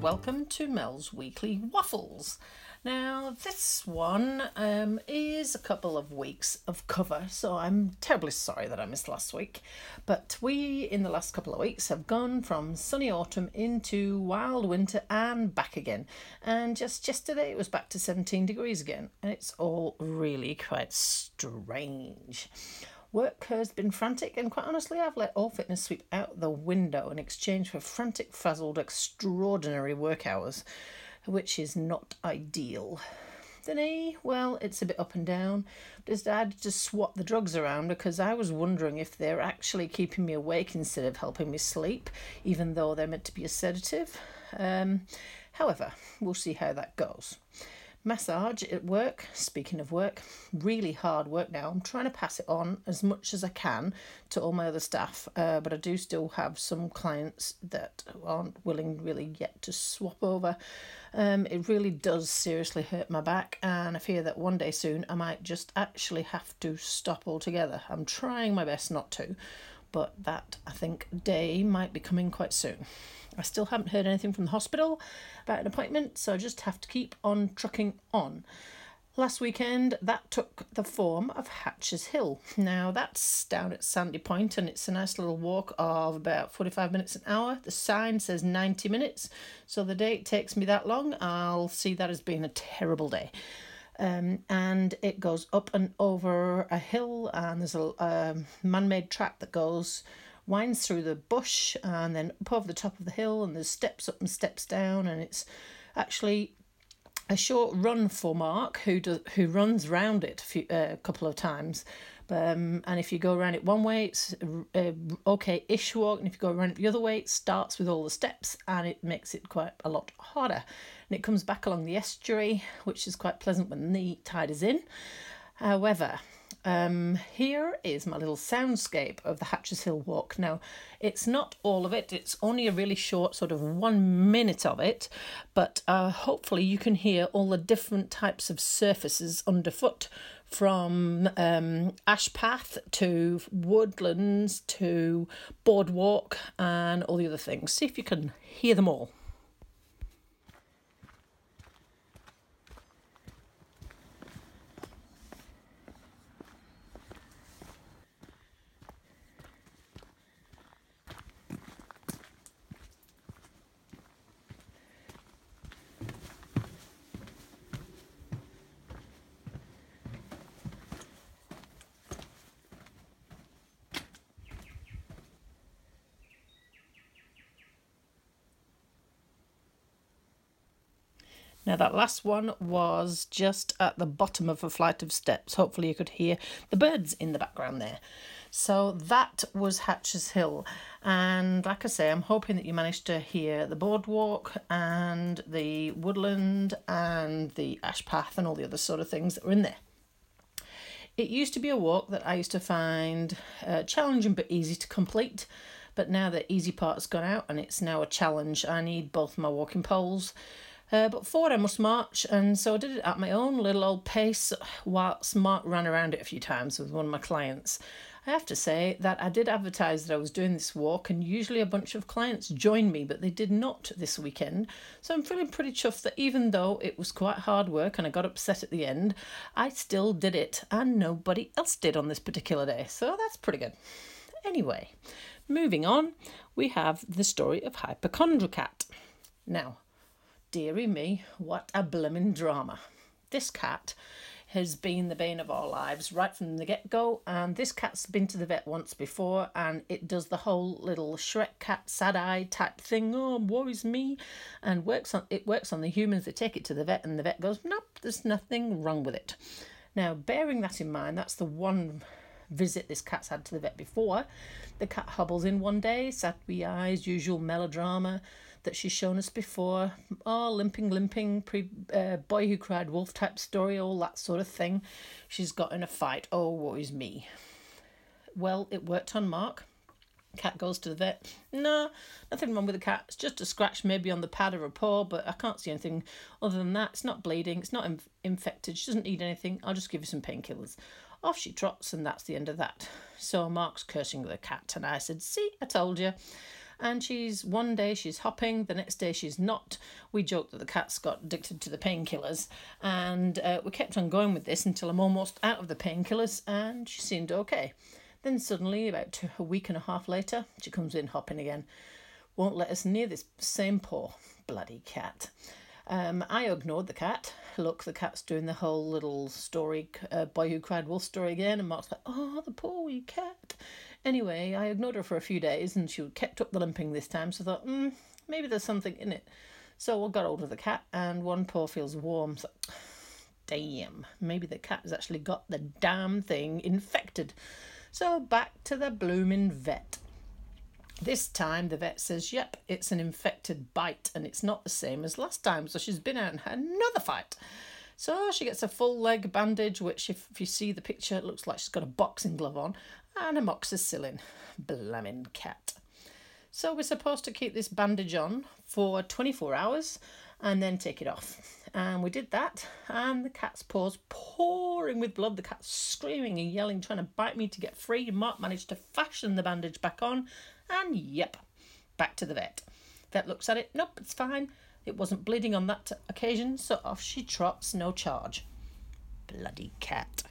welcome to Mel's Weekly Waffles. Now, this one um, is a couple of weeks of cover, so I'm terribly sorry that I missed last week. But we, in the last couple of weeks, have gone from sunny autumn into wild winter and back again. And just yesterday, it was back to 17 degrees again, and it's all really quite strange. Work has been frantic, and quite honestly, I've let all fitness sweep out the window in exchange for frantic, frazzled, extraordinary work hours, which is not ideal. The knee, well, it's a bit up and down. Just had to swap the drugs around because I was wondering if they're actually keeping me awake instead of helping me sleep, even though they're meant to be a sedative. Um, however, we'll see how that goes. Massage at work, speaking of work, really hard work now. I'm trying to pass it on as much as I can to all my other staff, uh, but I do still have some clients that aren't willing really yet to swap over. Um, it really does seriously hurt my back, and I fear that one day soon I might just actually have to stop altogether. I'm trying my best not to, but that I think day might be coming quite soon. I still haven't heard anything from the hospital about an appointment, so I just have to keep on trucking on. Last weekend, that took the form of Hatches Hill. Now, that's down at Sandy Point, and it's a nice little walk of about 45 minutes an hour. The sign says 90 minutes, so the day it takes me that long, I'll see that as being a terrible day. Um, and it goes up and over a hill, and there's a um, man made track that goes winds through the bush and then up over the top of the hill and there's steps up and steps down and it's actually a short run for Mark who does who runs round it a, few, uh, a couple of times um, and if you go around it one way it's uh, okay-ish walk and if you go around it the other way it starts with all the steps and it makes it quite a lot harder. And it comes back along the estuary which is quite pleasant when the tide is in. However um, here is my little soundscape of the Hatches Hill Walk. Now, it's not all of it, it's only a really short, sort of one minute of it, but uh, hopefully you can hear all the different types of surfaces underfoot from um, ash path to woodlands to boardwalk and all the other things. See if you can hear them all. Now, that last one was just at the bottom of a flight of steps. Hopefully, you could hear the birds in the background there. So, that was Hatcher's Hill. And like I say, I'm hoping that you managed to hear the boardwalk and the woodland and the ash path and all the other sort of things that were in there. It used to be a walk that I used to find uh, challenging but easy to complete. But now the easy part's gone out and it's now a challenge. I need both my walking poles uh, but forward I must march, and so I did it at my own little old pace whilst Mark ran around it a few times with one of my clients. I have to say that I did advertise that I was doing this walk, and usually a bunch of clients join me, but they did not this weekend. So I'm feeling pretty chuffed that even though it was quite hard work and I got upset at the end, I still did it, and nobody else did on this particular day. So that's pretty good. Anyway, moving on, we have the story of Hypochondriacat. Now, Deary me, what a blimmin' drama. This cat has been the bane of our lives right from the get go, and this cat's been to the vet once before, and it does the whole little Shrek cat sad eye type thing. Oh, worries me, and works on it works on the humans. They take it to the vet, and the vet goes, "Nope, there's nothing wrong with it." Now, bearing that in mind, that's the one visit this cat's had to the vet before. The cat hobbles in one day, sad wee eyes, usual melodrama that she's shown us before. Oh, limping, limping, pre uh, boy who cried wolf type story, all that sort of thing. She's got in a fight. Oh, woe is me. Well, it worked on Mark. Cat goes to the vet. No, nothing wrong with the cat. It's just a scratch maybe on the pad of a paw, but I can't see anything other than that. It's not bleeding. It's not inf- infected. She doesn't need anything. I'll just give you some painkillers. Off she trots, and that's the end of that. So Mark's cursing the cat, and I said, See, I told you. And she's one day she's hopping, the next day she's not. We joked that the cat's got addicted to the painkillers, and uh, we kept on going with this until I'm almost out of the painkillers, and she seemed okay. Then suddenly, about a week and a half later, she comes in hopping again. Won't let us near this same poor bloody cat. Um, I ignored the cat. Look, the cat's doing the whole little story, uh, boy who cried wolf story again, and Mark's like, oh, the poor wee cat. Anyway, I ignored her for a few days, and she kept up the limping this time, so I thought, hmm, maybe there's something in it. So I got hold of the cat, and one paw feels warm. So, damn, maybe the cat has actually got the damn thing infected. So back to the blooming vet. This time the vet says, yep, it's an infected bite and it's not the same as last time. So she's been out and had another fight. So she gets a full leg bandage, which, if, if you see the picture, it looks like she's got a boxing glove on and amoxicillin. Blaming cat. So we're supposed to keep this bandage on for 24 hours and then take it off. And we did that, and the cat's paws pouring with blood, the cat screaming and yelling, trying to bite me to get free. Mark managed to fashion the bandage back on, and yep, back to the vet. Vet looks at it, nope, it's fine. It wasn't bleeding on that occasion, so off she trots, no charge. Bloody cat.